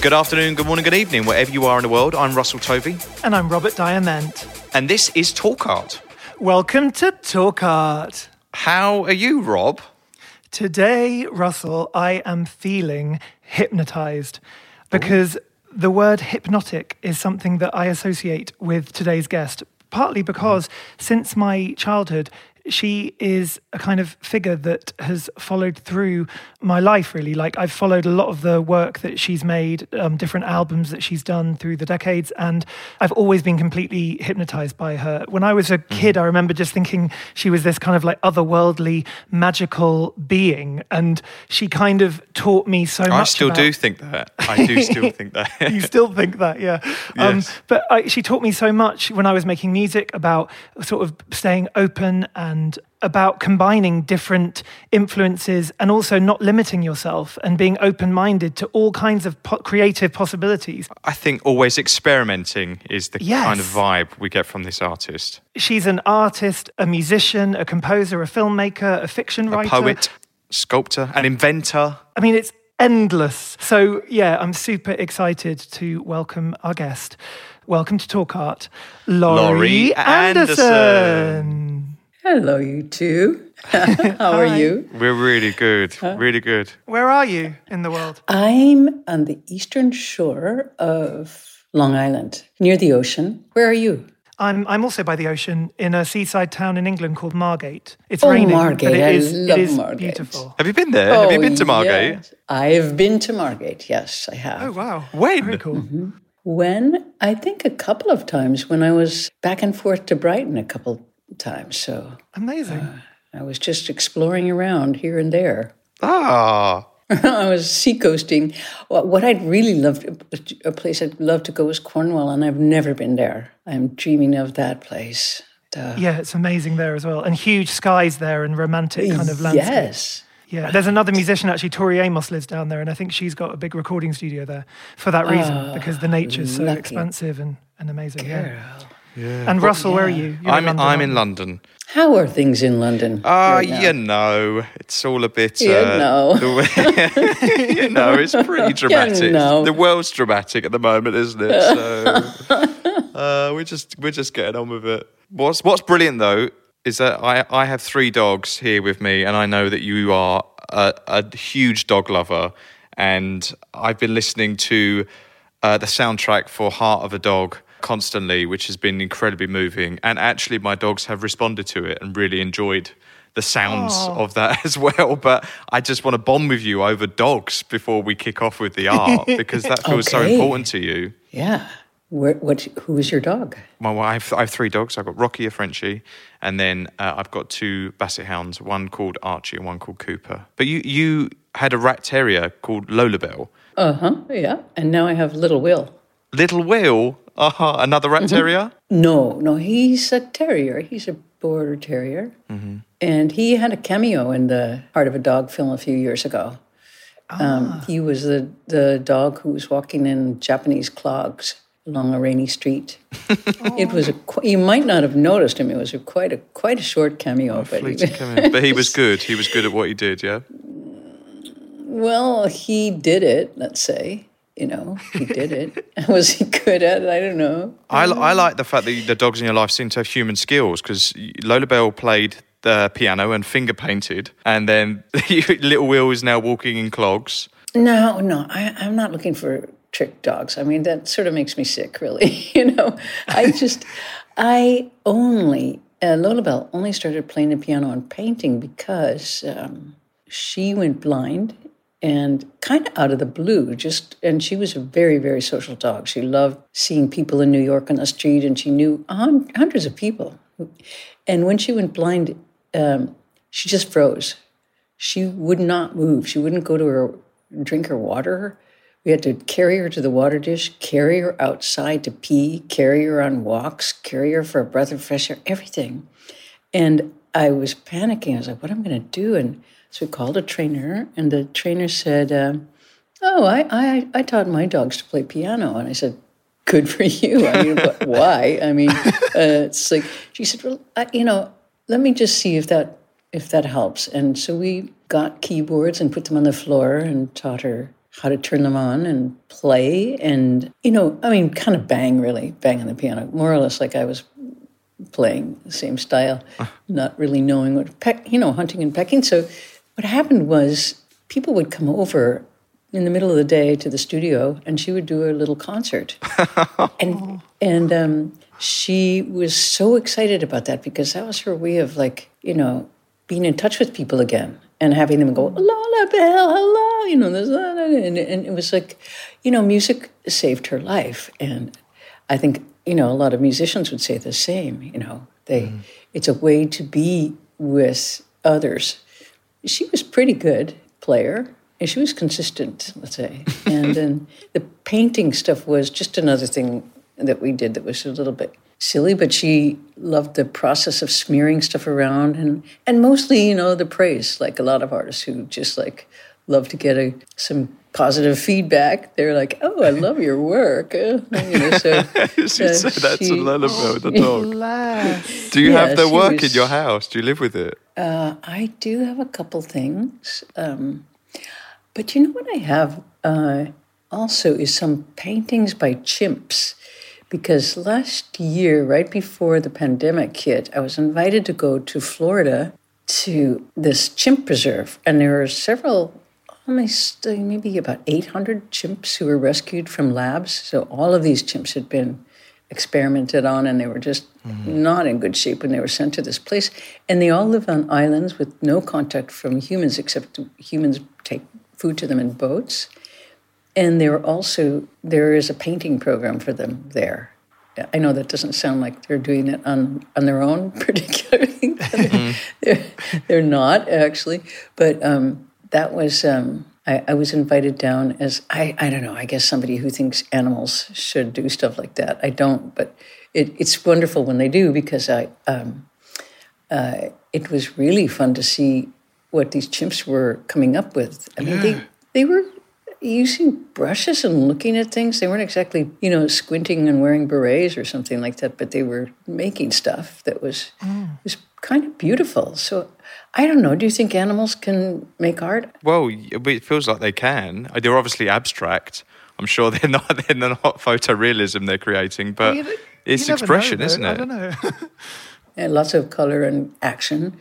Good afternoon, good morning, good evening, wherever you are in the world. I'm Russell Tovey, And I'm Robert Diament. and this is Talk Art. Welcome to Talk Art. How are you, Rob? Today, Russell, I am feeling hypnotized because the word hypnotic is something that I associate with today's guest, partly because since my childhood, she is a kind of figure that has followed through my life, really. Like, I've followed a lot of the work that she's made, um, different albums that she's done through the decades, and I've always been completely hypnotized by her. When I was a kid, I remember just thinking she was this kind of like otherworldly, magical being, and she kind of taught me so much. I still do think that. I do still think that. you still think that, yeah. Um, Yes. but I, she taught me so much when I was making music about sort of staying open and about combining different influences and also not limiting yourself and being open minded to all kinds of po- creative possibilities. I think always experimenting is the kind of vibe we get from this artist. She's an artist, a musician, a composer, a filmmaker, a fiction writer, A poet, sculptor, an inventor. I mean, it's endless. So, yeah, I'm super excited to welcome our guest. Welcome to Talk Art, Laurie, Laurie Anderson. Anderson. Hello, you two. How are you? We're really good, really good. Where are you in the world? I'm on the eastern shore of Long Island, near the ocean. Where are you? I'm, I'm also by the ocean in a seaside town in England called Margate. It's Oh, raining, Margate. but it I love it is Margate. beautiful. Have you been there? Have oh, you Oh, been to Margate? yes. I've been to Margate. Yes, I have. Oh, wow. When? Very cool. Mm-hmm. When? I think a couple of times when I was back and forth to Brighton a couple times. So Amazing. I was just exploring around here and there. Ah, I was seacoasting. What what I'd really love, a place I'd love to go is Cornwall, and I've never been there. I'm dreaming of that place. Uh, yeah, it's amazing there as well. And huge skies there and romantic kind of landscape. Yes. Yeah, there's another musician actually, Tori Amos lives down there, and I think she's got a big recording studio there for that reason because the nature's so lucky. expansive and, and amazing. Yeah. Girl. And Russell, where are you? You're I'm London, I'm in? London. How are things in London? Ah, right you know, it's all a bit. You uh, know. the way- you know, it's pretty dramatic. know. The world's dramatic at the moment, isn't it? So uh, we're just we're just getting on with it. What's What's brilliant though is that I I have three dogs here with me, and I know that you are a, a huge dog lover, and I've been listening to uh, the soundtrack for Heart of a Dog constantly, which has been incredibly moving. And actually, my dogs have responded to it and really enjoyed the sounds of that as well. But I just want to bond with you over dogs before we kick off with the art because that feels so important to you. Yeah. Where, what? Who is your dog? My wife, I have three dogs. I've got Rocky, a Frenchie, and then uh, I've got two Basset hounds, one called Archie and one called Cooper. But you, you had a rat terrier called Lola Bell. Uh huh. Yeah. And now I have Little Will. Little Will, uh-huh, another rat terrier. No, no, he's a terrier. He's a border terrier, and he had a cameo in the Heart of a Dog film a few years ago. Um, he was the the dog who was walking in Japanese clogs along a rainy street. It was a you might not have noticed him. It was a quite a quite a short cameo, but he, cameo. but he was good. He was good at what he did. Yeah. well, he did it. Let's say. You know, he did it. Was he good at it? I don't know. I, I like the fact that the dogs in your life seem to have human skills because Lola Bell played the piano and finger painted, and then Little Will is now walking in clogs. No, no, I, I'm not looking for trick dogs. I mean, that sort of makes me sick, really. you know, I just, I only, uh, Lola Bell only started playing the piano and painting because um, she went blind and kind of out of the blue just and she was a very very social dog. She loved seeing people in new york on the street and she knew hundreds of people. And when she went blind um, she just froze. She would not move. She wouldn't go to her drink her water. We had to carry her to the water dish carry her outside to pee carry her on walks carry her for a breath of fresh air everything. And i was panicking. I was like what am i going to do? And so we called a trainer, and the trainer said, uh, "Oh, I, I I taught my dogs to play piano." And I said, "Good for you." I mean, why? I mean, uh, it's like she said, "Well, I, you know, let me just see if that if that helps." And so we got keyboards and put them on the floor and taught her how to turn them on and play and you know i mean kind of bang really bang on the piano more or less like i was playing the same style not really knowing what peck you know hunting and pecking so what happened was people would come over in the middle of the day to the studio and she would do a little concert. and and um, she was so excited about that because that was her way of like, you know, being in touch with people again and having them go, Lola Bell, hello, you know, and, and it was like, you know, music saved her life. And I think, you know, a lot of musicians would say the same, you know, they, mm. it's a way to be with others she was pretty good player. And she was consistent, let's say. And then the painting stuff was just another thing that we did that was a little bit silly, but she loved the process of smearing stuff around and and mostly, you know, the praise, like a lot of artists who just like love to get a some positive feedback. They're like, "Oh, I love your work." Uh, you know, so, so said that to Lola Bell, the dog. Do you yeah, have the work was, in your house? Do you live with it? Uh, I do have a couple things, um, but you know what I have uh, also is some paintings by chimps. Because last year, right before the pandemic hit, I was invited to go to Florida to this chimp preserve, and there are several almost uh, maybe about 800 chimps who were rescued from labs. So all of these chimps had been experimented on and they were just mm-hmm. not in good shape when they were sent to this place. And they all live on islands with no contact from humans except humans take food to them in boats. And there also there is a painting program for them there. I know that doesn't sound like they're doing it on, on their own particularly. mm-hmm. they're, they're not actually, but um, that was um, I, I, was invited down as I, I don't know I guess somebody who thinks animals should do stuff like that. I don't, but it, it's wonderful when they do because I um, uh, it was really fun to see what these chimps were coming up with. I mean, yeah. they they were using brushes and looking at things. They weren't exactly, you know, squinting and wearing berets or something like that, but they were making stuff that was mm. was kind of beautiful. So I don't know. Do you think animals can make art? Well, it feels like they can. They're obviously abstract. I'm sure they're not. They're not photorealism they're creating, but you, it's expression, know, isn't it? I don't know. and lots of color and action.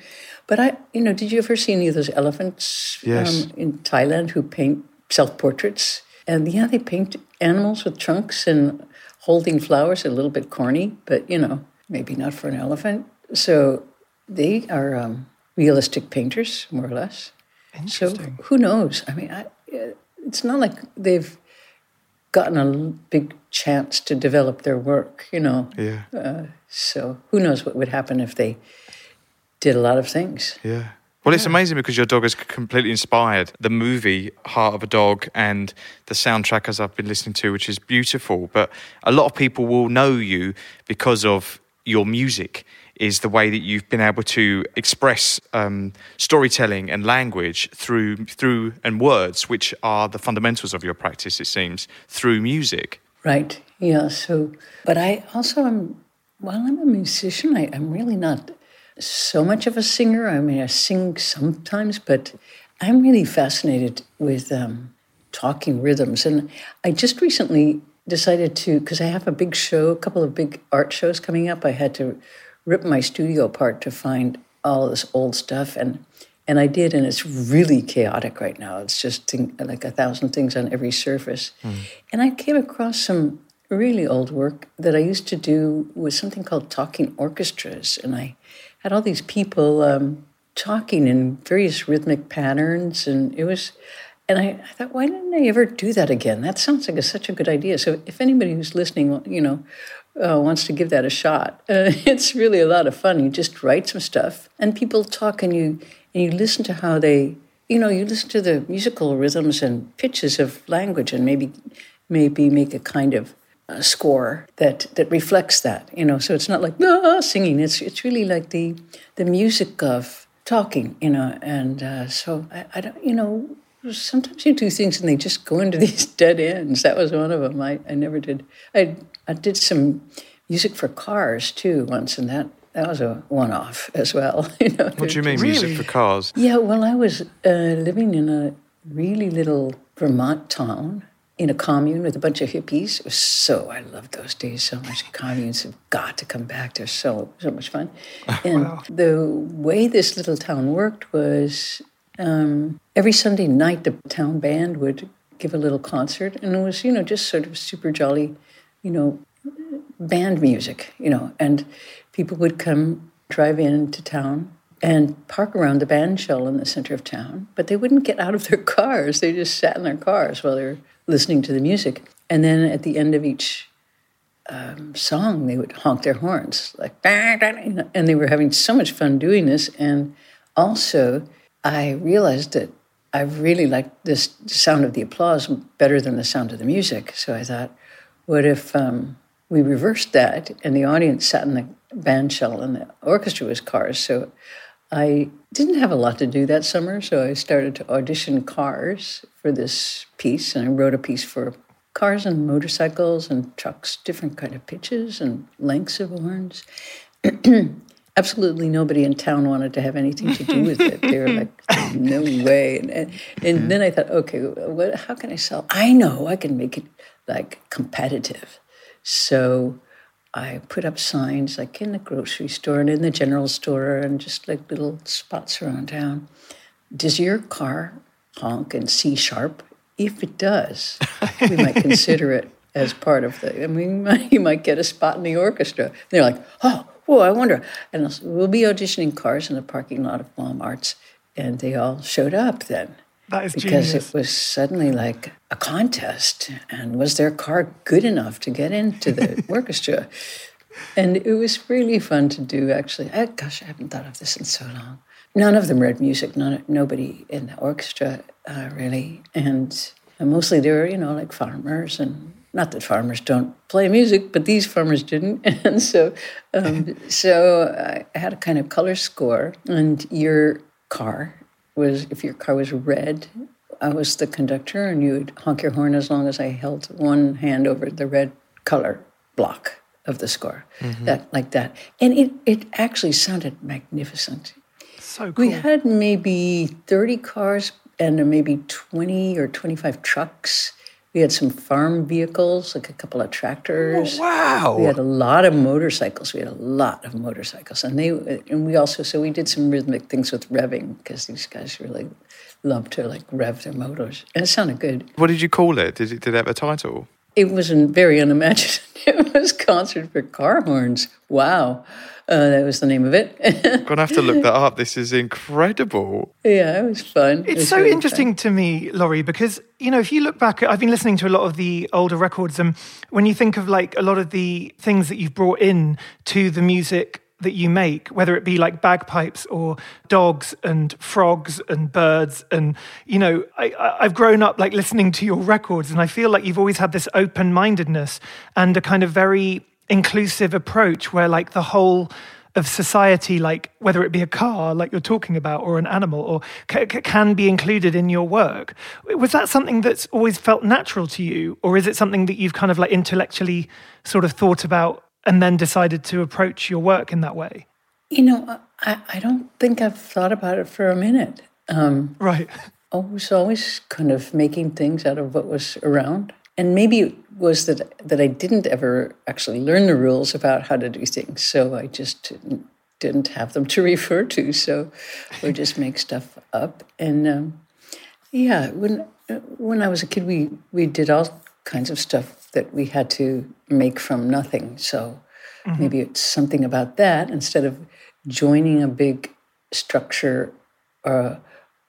But I, you know, did you ever see any of those elephants yes. um, in Thailand who paint self portraits? And yeah, they paint animals with trunks and holding flowers. A little bit corny, but you know, maybe not for an elephant. So they are um, realistic painters, more or less. So who knows? I mean, I, it's not like they've gotten a big chance to develop their work, you know. Yeah. Uh, so who knows what would happen if they did a lot of things. Yeah. Well, it's amazing because your dog has completely inspired the movie Heart of a Dog and the soundtrack, as I've been listening to, which is beautiful. But a lot of people will know you because of your music is the way that you've been able to express um, storytelling and language through through and words, which are the fundamentals of your practice. It seems through music. Right. Yeah. So, but I also am. While I'm a musician, I, I'm really not so much of a singer. I mean, I sing sometimes, but I'm really fascinated with um, talking rhythms. And I just recently decided to, because I have a big show, a couple of big art shows coming up, I had to rip my studio apart to find all this old stuff, and and I did, and it's really chaotic right now. It's just thing, like a thousand things on every surface, and I came across some really old work that I used to do with something called talking orchestras, and I had all these people um, talking in various rhythmic patterns, and it was. And I, I thought, why didn't I ever do that again? That sounds like a, such a good idea. So, if anybody who's listening, you know, uh, wants to give that a shot, uh, it's really a lot of fun. You just write some stuff, and people talk, and you and you listen to how they, you know, you listen to the musical rhythms and pitches of language, and maybe maybe make a kind of uh, score that that reflects that. You know, so it's not like ah, singing. It's it's really like the the music of talking. You know, and uh, so I, I don't, you know sometimes you do things and they just go into these dead ends. That was one of them. I, I never did. I, I did some music for cars too once, and that, that was a one off as well. you know, What do you mean, music for cars? Yeah, well, I was uh, living in a really little Vermont town in a commune with a bunch of hippies. It was so, I loved those days so much. Communes have got to come back. They're so, so much fun. And the way this little town worked was um, every Sunday night, the town band would give a little concert, and it was, you know, just sort of super jolly, you know, band music, you know, and people would come drive into town and park around the band shell in the center of town, but they wouldn't get out of their cars. They just sat in their cars while they were listening to the music. And then at the end of each um, song, they would honk their horns, like, and they were having so much fun doing this. And also, I realized that I really liked this sound of the applause better than the sound of the music. So I thought, what if um, we reversed that and the audience sat in the band shell and the orchestra was cars? So I didn't have a lot to do that summer, so I started to audition cars for this piece, and I wrote a piece for cars and motorcycles and trucks, different kind of pitches and lengths of horns. absolutely nobody in town wanted to have anything to do with it. They were like, no way. And, and, and then I thought, okay, what, how can I sell? I know I can make it like competitive. So I put up signs like in the grocery store and in the general store and just like little spots around town. Does your car honk in C sharp? If it does, we might consider it as part of the. I mean, you might, you might get a spot in the orchestra. They're like, oh, whoa, I wonder. And we'll be auditioning cars in the parking lot of Walmart's, and they all showed up then. That is because genius. it was suddenly like a contest, and was their car good enough to get into the orchestra? And it was really fun to do. Actually, I, gosh, I haven't thought of this in so long. None of them read music. None, nobody in the orchestra uh, really, and, and mostly they were, you know, like farmers and not that farmers don't play music, but these farmers didn't, and so um, so I had a kind of color score, and your car was if your car was red, I was the conductor, and you would honk your horn as long as I held one hand over the red color block of the score, mm-hmm. that like that, and it it actually sounded magnificent. so cool. We had maybe 30 cars and maybe 20 or 25 trucks. We had some farm vehicles, like a couple of tractors. Oh, wow. We had a lot of motorcycles. We had a lot of motorcycles, and they and we also so we did some rhythmic things with revving because these guys really love to like rev their motors, and it sounded good. What did you call it? Did it, did it have a title? It was not very unimaginative. It was concert for car horns. Wow, uh, that was the name of it. I'm Gonna have to look that up. This is incredible. yeah, it was fun. It It's was so really fun. interesting to me, Laurie, because you know, if you look back, I've been listening to a lot of the older records, and when you think of like a lot of the things that you've brought in to the music that you make, whether it be like bagpipes or dogs and frogs and birds, and you know, I, I've grown up like listening to your records, and I feel like you've always had this open-mindedness and a kind of very inclusive approach, where like the whole of society, like whether it be a car, like you're talking about, or an animal, or c- can be included in your work. Was that something that's always felt natural to you, or is it something that you've kind of like intellectually sort of thought about and then decided to approach your work in that way? You know, I, I don't think I've thought about it for a minute. Um, Right. I was always kind of making things out of what was around. And maybe it was that, that I didn't ever actually learn the rules about how to do things. So I just didn't have them to refer to, so we just make stuff up. And um, yeah, when when I was a kid, we we did all kinds of stuff that we had to make from nothing. So mm-hmm. maybe it's something about that instead of joining a big structure or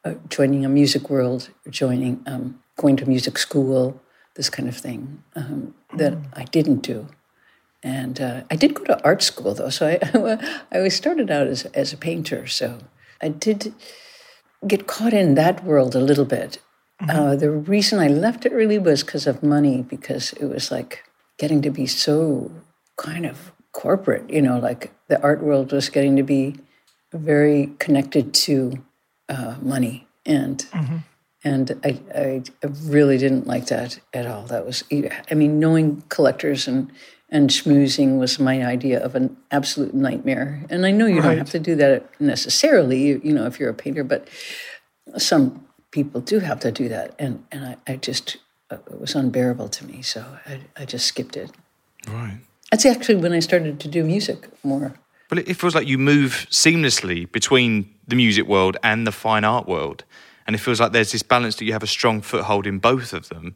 uh, joining a music world, joining um, going to music school, this kind of thing um, that mm. I didn't do. And uh, I did go to art school though, so I I started out as as a painter. So I did get caught in that world a little bit. Mm-hmm. Uh, the reason I left it really was because of money, because it was like getting to be so kind of corporate, you know, like the art world was getting to be very connected to uh, money, and mm-hmm. and I, I really didn't like that at all. That was, I mean, knowing collectors and and schmoozing was my idea of an absolute nightmare. And I know you right. don't have to do that necessarily, you, you, know, if you're a painter, but some people do have to do that. And, and I, I just, uh, it was unbearable to me. So I, I just skipped it. Right. That's actually when I started to do music more. But it feels like you move seamlessly between the music world and the fine art world. And it feels like there's this balance that you have a strong foothold in both of them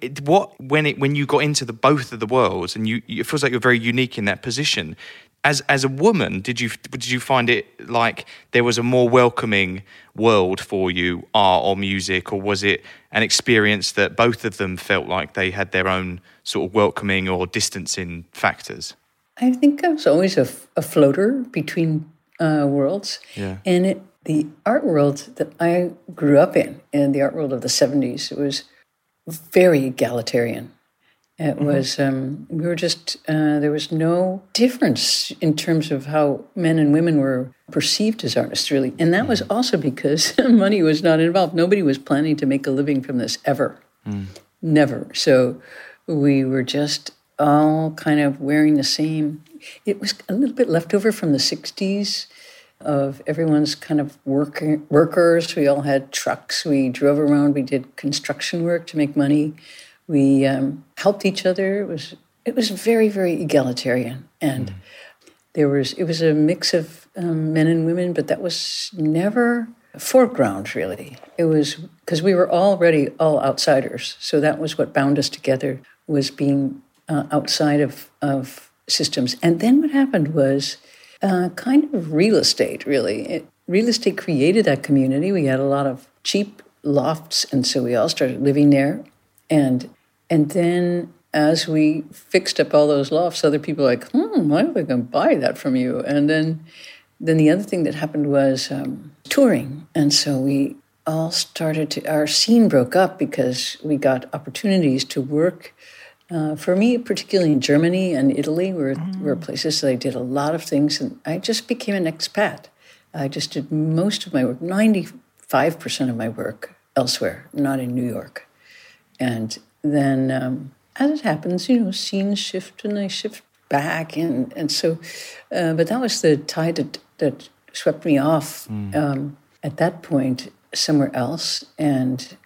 it, what when it when you got into the both of the worlds and you, it feels like you're very unique in that position as as a woman did you did you find it like there was a more welcoming world for you art or music or was it an experience that both of them felt like they had their own sort of welcoming or distancing factors i think i was always a, a floater between uh, worlds yeah. and it, the art world that i grew up in in the art world of the 70s it was very egalitarian. It mm-hmm. was, um, we were just, uh, there was no difference in terms of how men and women were perceived as artists, really. And that was also because money was not involved. Nobody was planning to make a living from this ever. Mm. Never. So we were just all kind of wearing the same. It was a little bit left over from the 60s of everyone's kind of working workers. We all had trucks. We drove around. We did construction work to make money. We um, helped each other. It was it was very very egalitarian, and mm. there was it was a mix of um, men and women, but that was never foreground really. It was because we were already all outsiders, so that was what bound us together was being uh, outside of of systems. And then what happened was uh, kind of real estate, really. It, real estate created that community. We had a lot of cheap lofts, and so we all started living there. And and then as we fixed up all those lofts, other people were like, hmm, why are I going to buy that from you? And then then the other thing that happened was um, touring, and so we all started to our scene broke up because we got opportunities to work uh, for me, particularly in Germany and Italy, were, mm. were places that I did a lot of things, and I just became an expat. I just did most of my work, 95% of my work elsewhere, not in New York. And then, um, as it happens, you know, scenes shift and I shift back. And, and so, uh, but that was the tide that, that swept me off mm. um, at that point somewhere else. And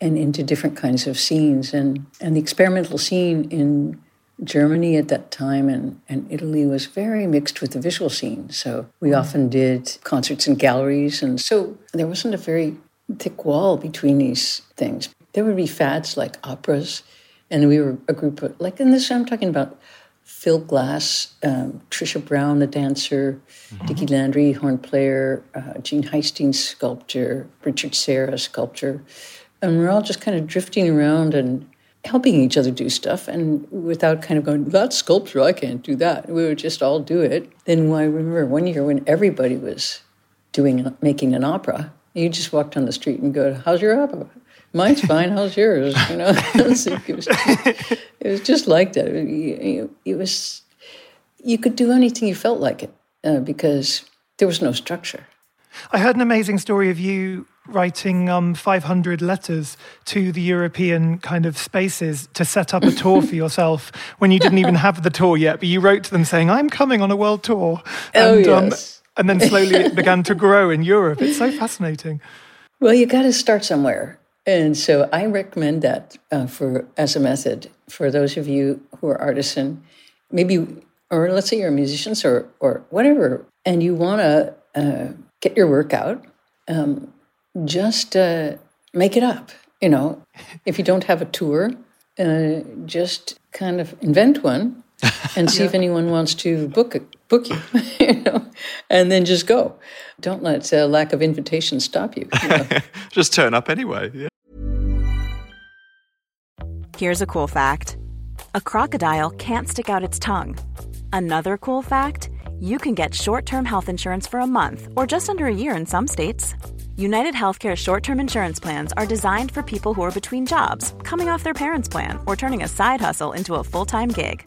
and into different kinds of scenes. And, and the experimental scene in Germany at that time and, and Italy was very mixed with the visual scene. So we often did concerts in galleries. And so there wasn't a very thick wall between these things. There would be fads like operas. And we were a group of, like in this, I'm talking about Phil Glass, um, Trisha Brown, the dancer, mm-hmm. Dickie Landry, horn player, uh, Gene Highstein, sculptor, Richard Serra, sculptor. And we're all just kind of drifting around and helping each other do stuff and without kind of going, that's sculpture, I can't do that. We would just all do it. Then I remember one year when everybody was doing making an opera, you just walked on the street and go, How's your opera? Mine's fine. How's yours? You know, it, was just, it was just like that. It, it, was you could do anything you felt like it uh, because there was no structure. I heard an amazing story of you writing um, 500 letters to the European kind of spaces to set up a tour for yourself when you didn't even have the tour yet, but you wrote to them saying, I'm coming on a world tour. Oh, and, um, yes. Um, and then slowly it began to grow in Europe. It's so fascinating. Well, you got to start somewhere. And so I recommend that uh, for as a method for those of you who are artisan. Maybe or let's say you're musicians or or whatever, and you want to uh, get your work out, um, just uh, make it up. You know, if you don't have a tour, uh, just kind of invent one and see if anyone wants to book book you, you know, and then just go. Don't let uh, lack of invitation stop you. you know. Just turn up anyway. Yeah. Here's a cool fact a crocodile can't stick out its tongue. Another cool fact you can get short term health insurance for a month or just under a year in some states. United Healthcare short term insurance plans are designed for people who are between jobs, coming off their parents' plan, or turning a side hustle into a full time gig.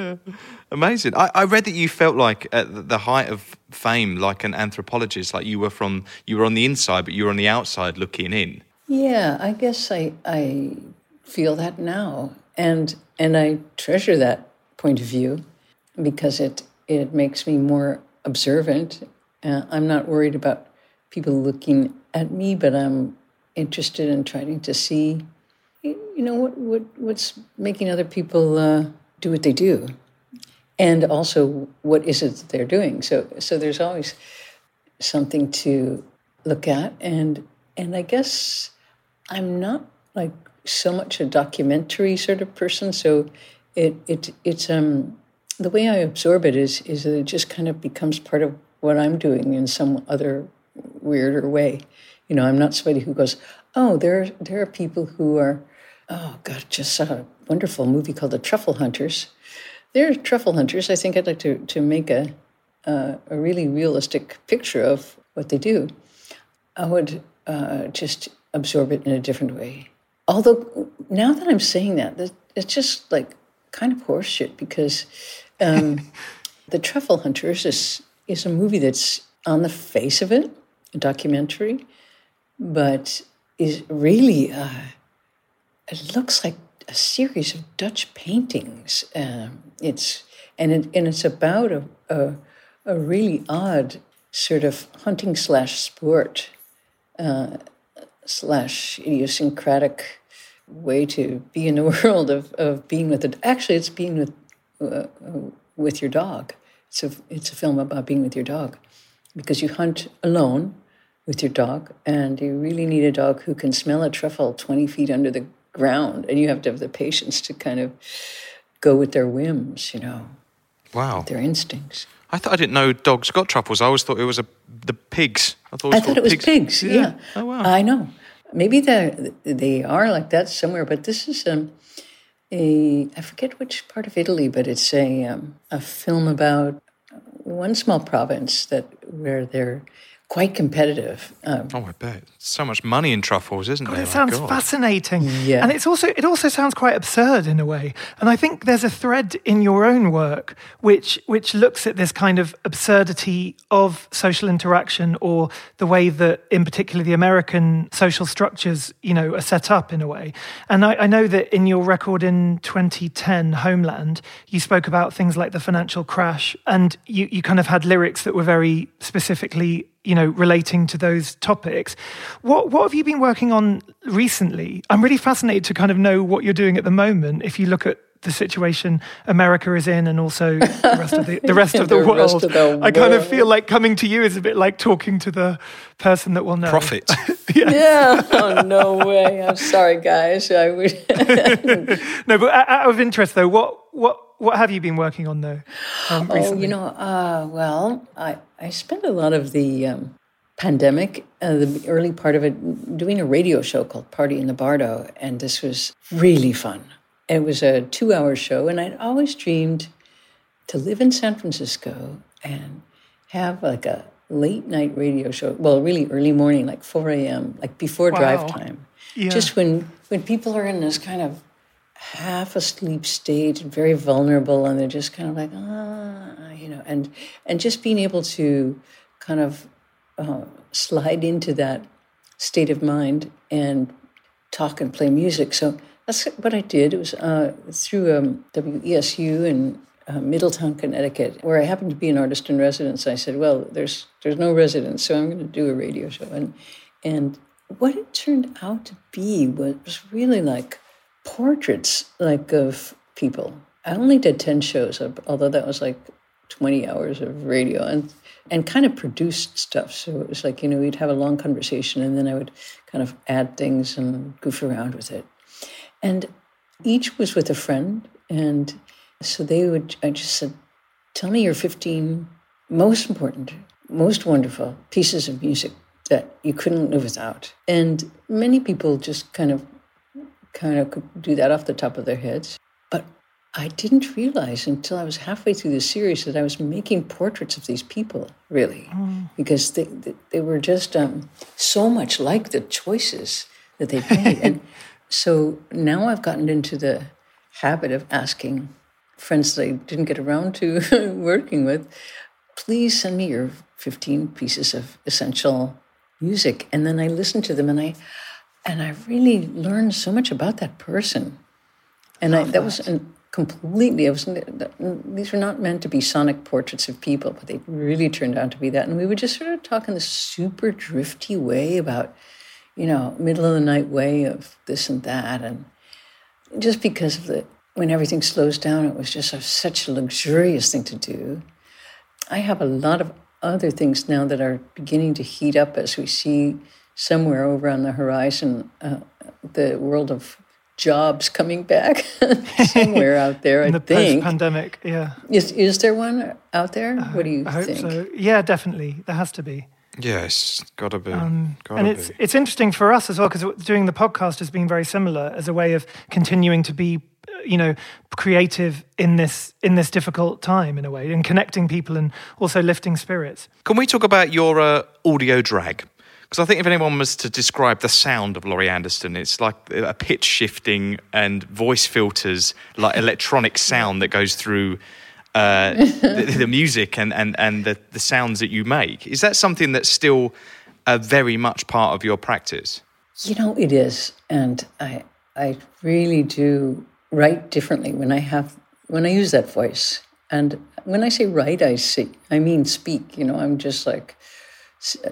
Amazing. I, I read that you felt like at the- height of fame, like an anthropologist, like you were from, you were on the inside, but you were on the outside looking in. Yeah, I guess I I feel that now, and and I treasure that point of view because it it makes me more observant. Uh, I'm not worried about people looking at me, but I'm interested in trying to see, you know, what what what's making other people uh, do what they do, and also what is it that they're doing. So so there's always something to look at. And and I guess I'm not like so much a documentary sort of person. So it it it's um the way I absorb it is is that it just kind of becomes part of what I'm doing in some other weirder way. You know I'm not somebody who goes oh there there are people who are oh god just saw a wonderful movie called The Truffle Hunters. They're truffle hunters. I think I'd like to to make a uh, a really realistic picture of what they do, I would uh, just absorb it in a different way. Although now that I'm saying that, that it's just like kind of horseshit because um, the Truffle Hunters is is a movie that's on the face of it a documentary, but is really uh, it looks like a series of Dutch paintings. Um, it's and it, and it's about a, a a really odd sort of hunting slash sport uh, slash idiosyncratic way to be in the world of, of being with it. Actually, it's being with uh, with your dog. It's a it's a film about being with your dog because you hunt alone with your dog, and you really need a dog who can smell a truffle twenty feet under the ground, and you have to have the patience to kind of go with their whims, you know, Wow. their instincts. I thought I didn't know dogs got truffles. I always thought it was a, the pigs. I thought, I thought it was pigs. Yeah. Oh, wow. I know. Maybe they they are like that somewhere, but this is um, a I forget which part of Italy, but it's a um, a film about one small province that where they're quite competitive. Um, Oh, I bet. So much money in truffles, isn't there? It My sounds God. fascinating. Yeah. And it's also it also sounds quite absurd in a way. And I think there's a thread in your own work which which looks at this kind of absurdity of social interaction or the way that in particular the American social structures, you know, are set up in a way. And I, I know that in your record in 2010, Homeland, you spoke about things like the financial crash and you, you kind of had lyrics that were very specifically you know, relating to those topics. What what have you been working on recently? I'm really fascinated to kind of know what you're doing at the moment. If you look at the situation America is in, and also the rest of the, the rest of the, The rest world, of the I kind of feel like coming to you is a bit like talking to the person that will know. Profit. yeah. Oh no way! I'm sorry, guys. I would. No, but out out of interest though, what what what have you been working on though? Um, Oh, recently? you know, uh, well, I, I spent a lot of the um, pandemic, uh, the early part of it, doing a radio show called Party in the Bardo. And this was really fun. It was a two hour show, and I'd always dreamed to live in San Francisco and have like a late night radio show. Well, really early morning, like 4 a.m., like before Wow. drive time. Yeah. Just when when people are in this kind of half asleep state and very vulnerable, and they're just kind of like ah, you know, and and just being able to kind of uh, slide into that state of mind and talk and play music. So that's what I did. It was uh, through um, WESU in uh, Middletown, Connecticut, where I happened to be an artist in residence. I said, "Well, there's there's no residence, so I'm going to do a radio show." And and what it turned out to be was, was really like portraits, like of people. I only did ten shows, uh, although that was like 20 hours of radio and and kind of produced stuff. So it was like, you know, we'd have a long conversation and then I would kind of add things and goof around with it. And each was with a friend. And so they would, I just said, tell me your 15 most important, most wonderful pieces of music that you couldn't live without. And many people just kind of kind of could do that off the top of their heads. But I didn't realize until I was halfway through the series that I was making portraits of these people, really, because they, they, they were just um, so much like the choices that they made. and so now I've gotten into the habit of asking friends that I didn't get around to working with, please send me your 15 pieces of essential music. And then I listen to them and I, and I really learned so much about that person. And I, that was an, completely, I was, these were not meant to be sonic portraits of people, but they really turned out to be that. And we would just sort of talk in this super drifty way about, you know, middle of the night way of this and that. And just because of the, when everything slows down, it was just a, such a luxurious thing to do. I have a lot of other things now that are beginning to heat up as we see somewhere over on the horizon uh, the world of jobs coming back somewhere out there. in I the think post-pandemic. Yeah, is is there one out there? what do you I hope think? so. Yeah, definitely. There has to be. Yes, gotta be. gotta Um, and it's be. it's interesting for us as well because doing the podcast has been very similar as a way of continuing to be, uh, you know, creative in this in this difficult time in a way, and connecting people and also lifting spirits. Can we talk about your uh, audio drag? Because I think if anyone was to describe the sound of Laurie Anderson, it's like a pitch shifting and voice filters, like electronic sound that goes through uh, the, the music and, and, and the, the sounds that you make. Is that something that's still uh, very much part of your practice? You know, it is, and I I really do write differently when I have when I use that voice. And when I say write, I see I mean speak. You know, I'm just like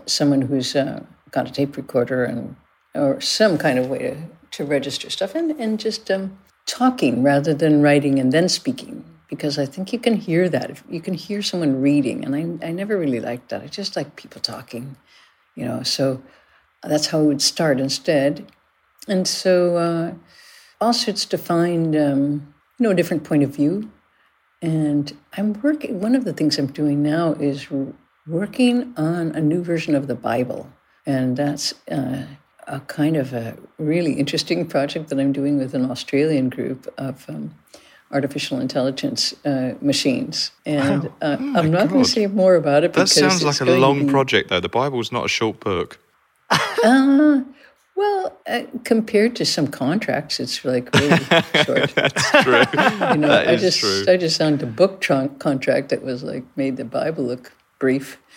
someone who's uh, got a tape recorder and or some kind of way to, to register stuff and and just um, talking rather than writing and then speaking. Because I think you can hear that. If You can hear someone reading, and I, I never really liked that. I just like people talking, you know. So that's how it would start instead. And so uh, also it's to find, um, you know, a different point of view. And I'm working, one of the things I'm doing now is working on a new version of the Bible. And that's uh, a kind of a really interesting project that I'm doing with an Australian group of um, artificial intelligence uh, machines. And uh, I'm not going to say more about it That because sounds it's like a long be- project, though. The Bible's not a short book. Uh, well, uh, compared to some contracts, it's like really short. That's True. You know, That I is just true. I just signed a book tron- contract that was like made the Bible look brief.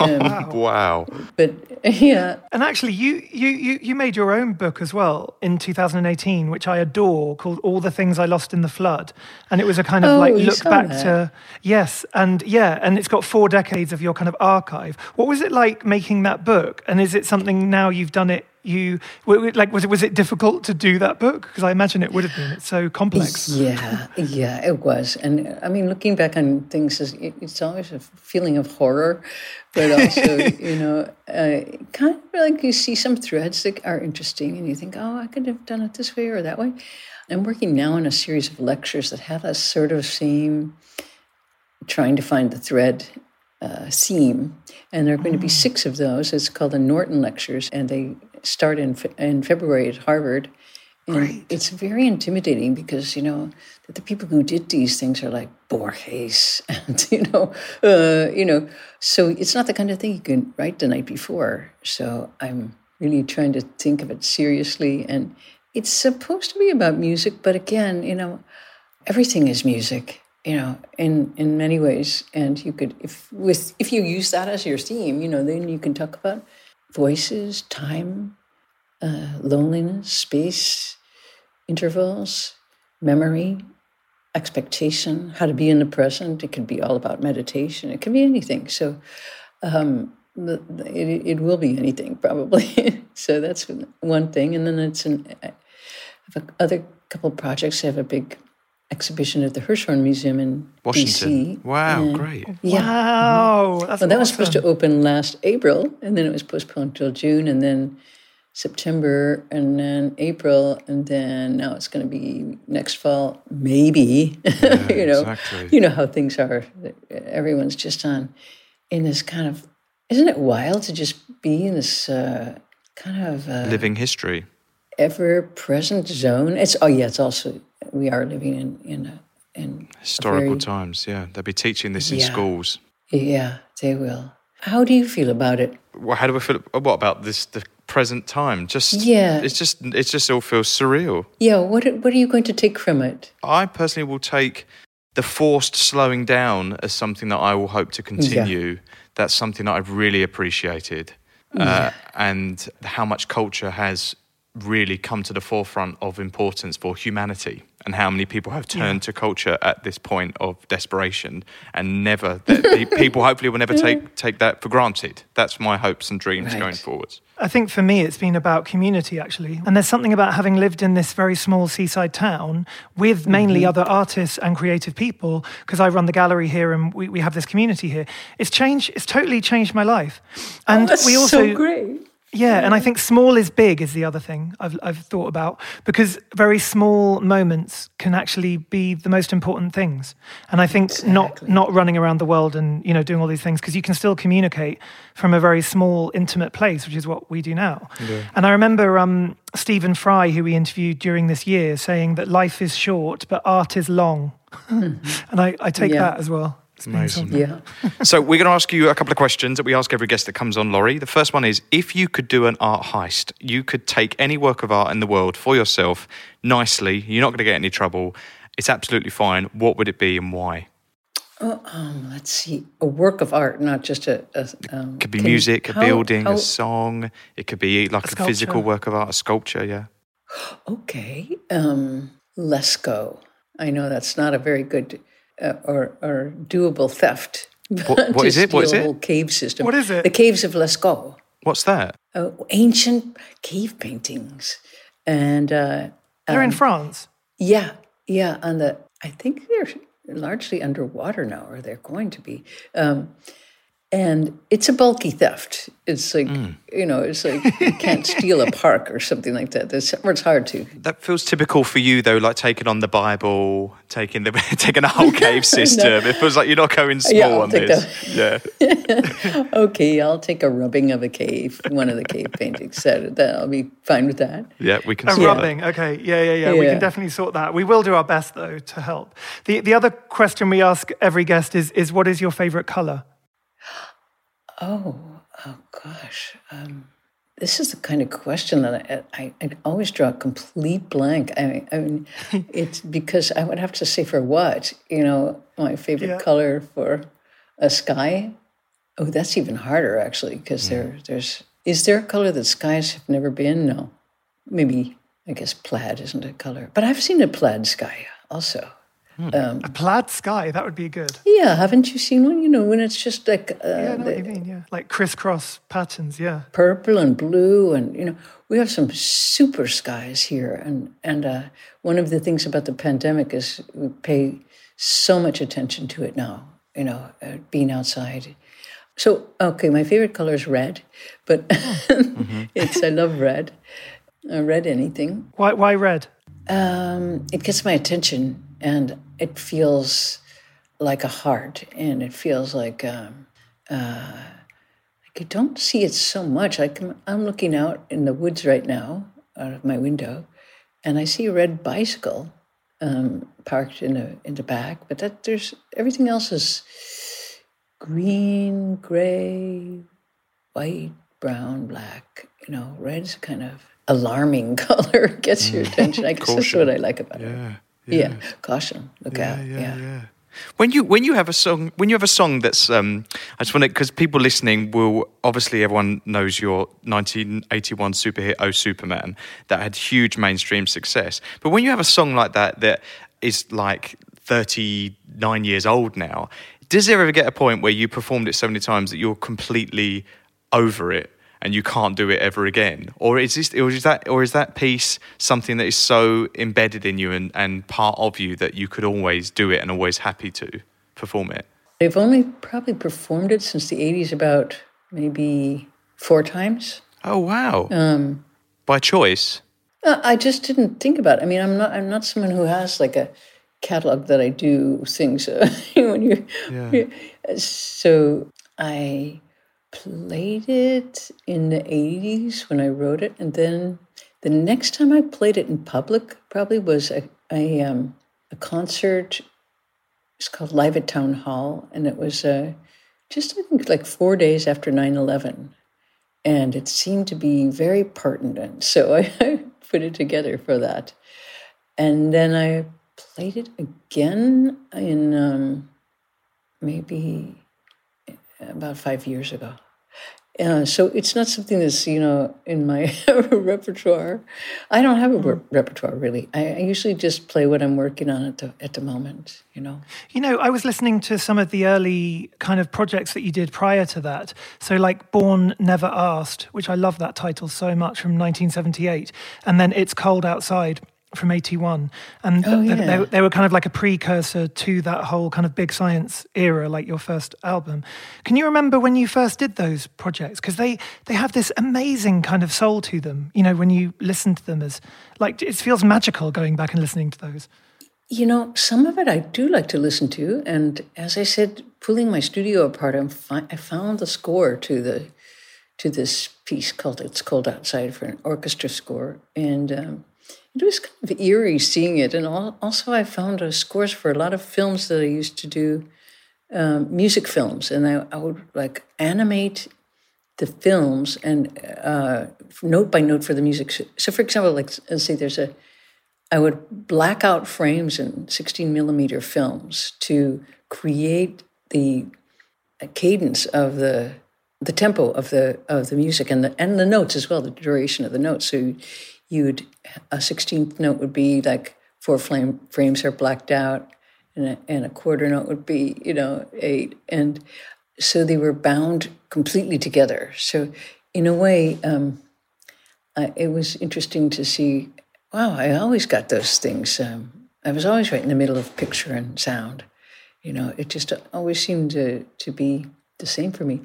Um, wow. But yeah, And actually, you, you, you, you made your own book as well in 2018, which I adore, called All the Things I Lost in the Flood. And it was a kind of Oh, like look back that. to, yes, and yeah, and it's got four decades of your kind of archive. What was it like making that book? And is it something now you've done it? You like was it was it difficult to do that book? Because I imagine it would have been. It's so complex. yeah, yeah, it was. And I mean, looking back on things, it's always a feeling of horror, but also, you know, uh, kind of like you see some threads that are interesting, and you think, oh, I could have done it this way or that way. I'm working now on a series of lectures that have a sort of same trying to find the thread uh, theme. And there are going to be six of those. It's called the Norton Lectures, and they start in, in February at Harvard. And Great. it's very intimidating because, you know, that the people who did these things are like Borges and, you know, uh, you know, so it's not the kind of thing you can write the night before. So I'm really trying to think of it seriously. And it's supposed to be about music, but again, you know, everything is music, you know, in, in many ways. And you could, if with, if you use that as your theme, you know, then you can talk about voices, time, uh, loneliness, space, intervals, memory, expectation, how to be in the present. It could be all about meditation. It can be anything. So um, it, it will be anything probably. so that's one thing. And then it's an I have a, other couple of projects. I have a big exhibition at the Hirshhorn Museum in Washington. DC. Wow, And- great. Yeah. Wow, Well, that was supposed to open last April, and then it was postponed till June, and then September, and then April, and then now it's going to be next fall, maybe. you know, exactly. you know how things are. Everyone's just on in this kind of. Isn't it wild to just be in this uh, kind of uh, Living history. ever-present zone? It's oh yeah, it's also we are living in in a, in Historical very- times, yeah. They'll be teaching this in Yeah. schools. Yeah, they will. How do you feel about it? Well, how do I feel? What about this? The present time? Just Yeah. It's just it just all feels surreal. Yeah, what what are you going to take from it? I personally will take the forced slowing down as something that I will hope to continue. That's something that I've really appreciated, uh, and how much culture has really come to the forefront of importance for humanity, and how many people have turned to culture at this point of desperation, and never that people hopefully will never take take that for granted. That's my hopes and dreams Right. going forwards. I think for me, it's been about community actually. And there's something about having lived in this very small seaside town with mainly Mm-hmm. other artists and creative people, because I run the gallery here and we, we have this community here. It's changed, it's totally changed my life. And we also. Oh, so great. Yeah, and I think small is big is the other thing I've, I've thought about because very small moments can actually be the most important things. And I think not Exactly. not running around the world and you know doing all these things because you can still communicate from a very small, intimate place, which is what we do now. And I remember um, Stephen Fry, who we interviewed during this year, saying that life is short but art is long, and I, I take Yeah. that as well. It's Amazing. Yeah. so we're going to ask you a couple of questions that we ask every guest that comes on, Laurie. The first one is: If you could do an art heist, you could take any work of art in the world for yourself nicely. You're not going to get any trouble. It's absolutely fine. What would it be and why? Um, let's see, a work of art, not just a. a um, It could be can- music, a how- building, how- a song. It could be like a, sculpture. physical work of art, a sculpture. Yeah. Okay. Um, Lascaux. I know that's not a very good uh, or, or doable theft. What- what to is it? What is it? whole cave system. What is it? The caves of Lascaux. What's that? Uh, ancient cave paintings. And uh, They're in France. Yeah, yeah. On the, I think they're largely underwater now, or they're going to be. Um, and it's a bulky theft. It's like hmm. you know, it's like you can't steal a park or something like that. That's it's hard to. That feels typical for you, though. Like taking on the Bible, taking the taking a whole cave system. It feels like you're not going small Yeah, I'll on take this. Yeah. Okay, I'll take a rubbing of a cave, one of the cave paintings. That, that I'll be fine with that. Yeah, we can A see that. rubbing. Okay. Yeah, yeah, yeah, We can definitely sort that. We will do our best though to help. The the other question we ask every guest is is what is your favorite color? Oh, oh gosh. Um, this is the kind of question that I, I, I always draw a complete blank. I, I mean, it's because I would have to say for what, you know, my favorite Yeah. color for a sky. Oh, that's even harder actually, because there, there's, is there a color that skies have never been? No. Maybe, I guess plaid isn't a color, but I've seen a plaid sky also. A plaid sky. That would be good. Yeah, haven't you seen one? You know, when it's just like uh, Yeah, I the- what you mean. Yeah, like crisscross patterns. Yeah. purple and blue and you know we have some super skies here and and uh, one of the things about the pandemic is we pay so much attention to it now you know uh, being outside so okay my favorite color is red but it's i love red uh, red anything Why why red? um, it gets my attention and it feels like a heart and it feels like um, uh, like I don't see it so much. Like I'm, I'm looking out in the woods right now out of my window and I see a red bicycle um, parked in the in the back, but that there's everything else is green, gray, white, brown, black. You know, red's kind of alarming color, gets your attention. I guess that's what I like about it. Yeah. Yeah. caution, look out. yeah, yeah. When you when you have a song when you have a song that's um, I just want to because people listening will obviously everyone knows your 1981 super hit Oh Superman that had huge mainstream success. But when you have a song like that that is like 39 years old now, does there ever get a point where you performed it so many times that you're completely over it and you can't do it ever again? Or is this or is that or is that piece something that is so embedded in you and, and part of you that you could always do it and always happy to perform it? I've only probably performed it since the 80s about maybe four times. Oh wow! Um, By choice. Uh, I just didn't think about it. I mean, I'm not. I'm not someone who has like a catalog that I do things uh, when you. Yeah. So I played it in the '80s when I wrote it, and then the next time I played it in public probably was a a, um, a concert. It's called Live at Town Hall, and it was uh, just I think like four days after 9-11 and it seemed to be very pertinent. So I put it together for that. And then I played it again in um, maybe about five years ago. Uh, so it's not something that's you know in my repertoire. I don't have a re- repertoire really. I, I usually just play what I'm working on at the at the moment. You know. You know, I was listening to some of the early kind of projects that you did prior to that. So, like Born Never Asked, which I love that title so much from 1978, and then It's Cold Outside from 81. And Oh, yeah. they, they were kind of like a precursor to that whole kind of big science era, like your first album. Can you remember when you first did those projects? Because they, they have this amazing kind of soul to them, you know, when you listen to them as like it feels magical going back and listening to those. You know, some of it I do like to listen to, and as I said, pulling my studio apart, I'm fi- I found the score to the to this piece called "It's Cold Outside" for an orchestra score, and um, it was kind of eerie seeing it. And also, I found scores for a lot of films that I used to do, um, music films, and I, I would like animate the films and uh, note by note for the music. So, so for example, like let's say there's a I would black out frames in 16 millimeter films to create the cadence of the the tempo of the of the music and the and the notes as well, the duration of the notes. So you'd a 16th note would be like four flame frames are blacked out, and a, and a quarter note would be you know eight, and so they were bound completely together. So in a way, um, uh, it was interesting to see. Wow, I always got those things. Um, I was always right in the middle of picture and sound. You know, it just always seemed to to be the same for me.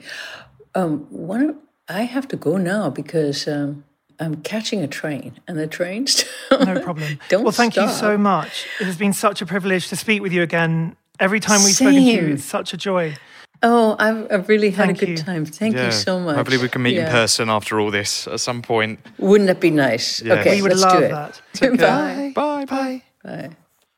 Um, one, I have to go now because um, I'm catching a train, and the train's No problem. Don't well, thank you so much. It has been such a privilege to speak with you again. Every time we've spoken to you, it's such a joy. Oh, I've, I've really had Thank a good you. time. Thank you so much. Hopefully, we can meet in person after all this at some point. Wouldn't that be nice? Yes. Okay, we would let's love do it. that. Bye. Bye. Bye. Bye.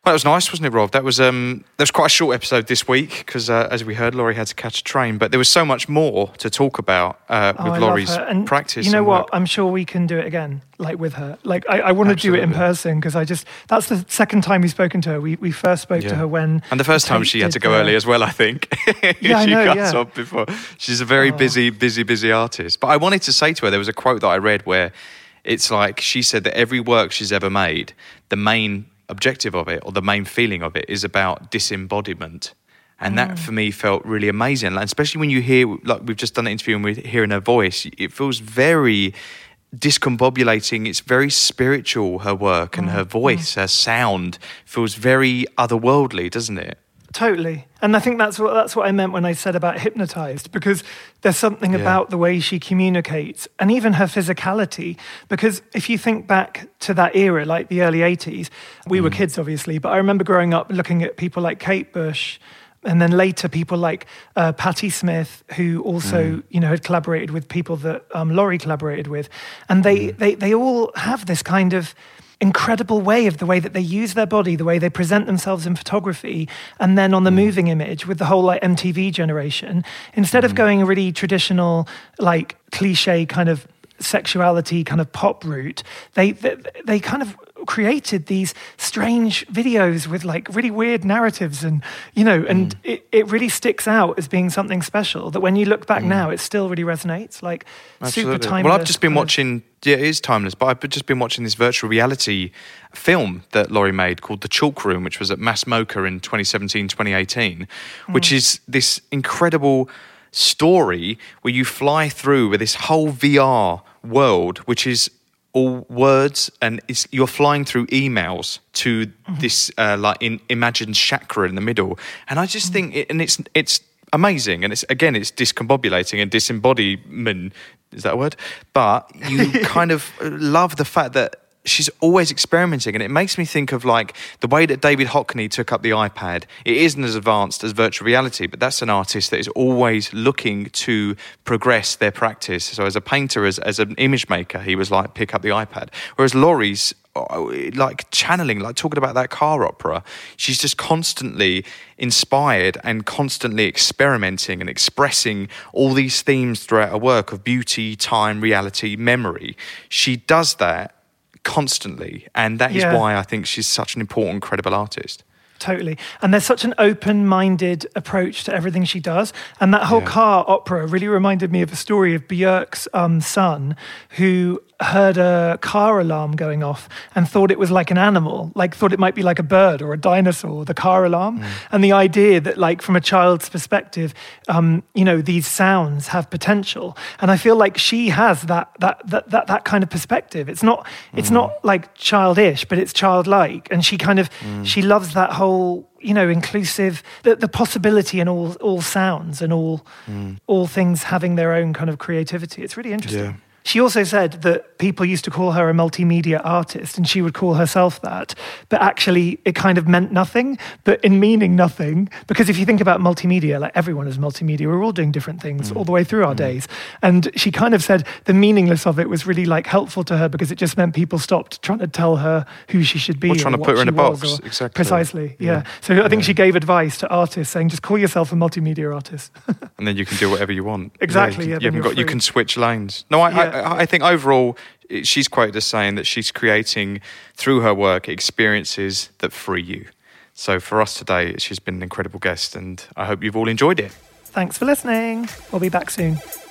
Well, that was nice, wasn't it, Rob? That was um, that was quite a short episode this week because, uh, as we heard, Laurie had to catch a train. But there was so much more to talk about uh, Oh, with I Laurie's. And practice. You know what? work. I'm sure we can do it again, like with her. Like I, I want to do it in person because I just that's the second time we've spoken to her. We we first spoke Yeah. to her when And the first time she had to go the- early as well, I think. Yeah, I she know, yeah. Oh. before. She's a very busy, busy, busy artist. But I wanted to say to her, there was a quote that I read where it's like she said that every work she's ever made, the main objective of it or the main feeling of it is about disembodiment. And Mm. that for me felt really amazing. Like, especially when you hear, like we've just done an interview and we're hearing her voice, it feels very discombobulating. It's very spiritual, her work and Mm. her voice, her sound feels very otherworldly, doesn't it? Totally. And I think that's what that's what I meant when I said about hypnotized, because there's something Yeah. about the way she communicates and even her physicality. Because if you think back to that era, like the early 80s, we were kids obviously, but I remember growing up looking at people like Kate Bush and then later people like uh, Patti Smith, who also you know had collaborated with people that um, Laurie collaborated with, and they, they they all have this kind of incredible way of the way that they use their body, the way they present themselves in photography, and then on the mm. moving image with the whole like MTV generation, instead of mm. going a really traditional, like cliche kind of sexuality kind of pop route, they, they, they kind of created these strange videos with like really weird narratives and you know and mm. it, it really sticks out as being something special that when you look back mm. now it still really resonates like Absolutely. super timeless well i've just been watching yeah it is timeless but i've just been watching this virtual reality film that laurie made called the chalk room which was at MASS MoCA in 2017 2018 mm. which is this incredible story where you fly through with this whole vr world which is all words and you're flying through emails to mm-hmm. this uh, like in, imagined chakra in the middle and i just mm-hmm. think it, and it's it's amazing and it's again it's discombobulating and disembodiment is that a word but you kind of love the fact that she's always experimenting and it makes me think of like the way that david hockney took up the ipad. It isn't as advanced as virtual reality but that's an artist that is always looking to progress their practice. So as a painter as, as an image maker he was like pick up the ipad. Whereas laurie's uh, like channeling like talking about that car opera she's just constantly inspired and constantly experimenting and expressing all these themes throughout her work of beauty time reality memory. She does that constantly. And that is yeah. why I think she's such an important, credible artist. Totally. And there's such an open minded approach to everything she does. And that whole yeah. car opera really reminded me of a story of Björk's um, son who heard a car alarm going off and thought it was like an animal, like thought it might be like a bird or a dinosaur, the car alarm. Mm. And the idea that, like, from a child's perspective, um, you know, these sounds have potential. And I feel like she has that that that that, that kind of perspective. It's not it's mm. not like childish, but it's childlike. And she kind of mm. she loves that whole you know inclusive the, the possibility in all all sounds and all mm. all things having their own kind of creativity it's really interesting yeah. She also said that people used to call her a multimedia artist and she would call herself that. But actually, it kind of meant nothing, but in meaning nothing. Because if you think about multimedia, like everyone is multimedia, we're all doing different things mm. all the way through our mm. days. And she kind of said the meaningless of it was really like helpful to her because it just meant people stopped trying to tell her who she should be. Or trying to put her in a box. Exactly. Precisely. Yeah. yeah. So I think yeah. she gave advice to artists saying just call yourself a multimedia artist. and then you can do whatever you want. Exactly. Yeah, you, you, got, you can switch lanes. No, I, I, think overall, she's quoted as saying that she's creating through her work experiences that free you. So for us today, she's been an incredible guest, and I hope you've all enjoyed it. Thanks for listening. We'll be back soon.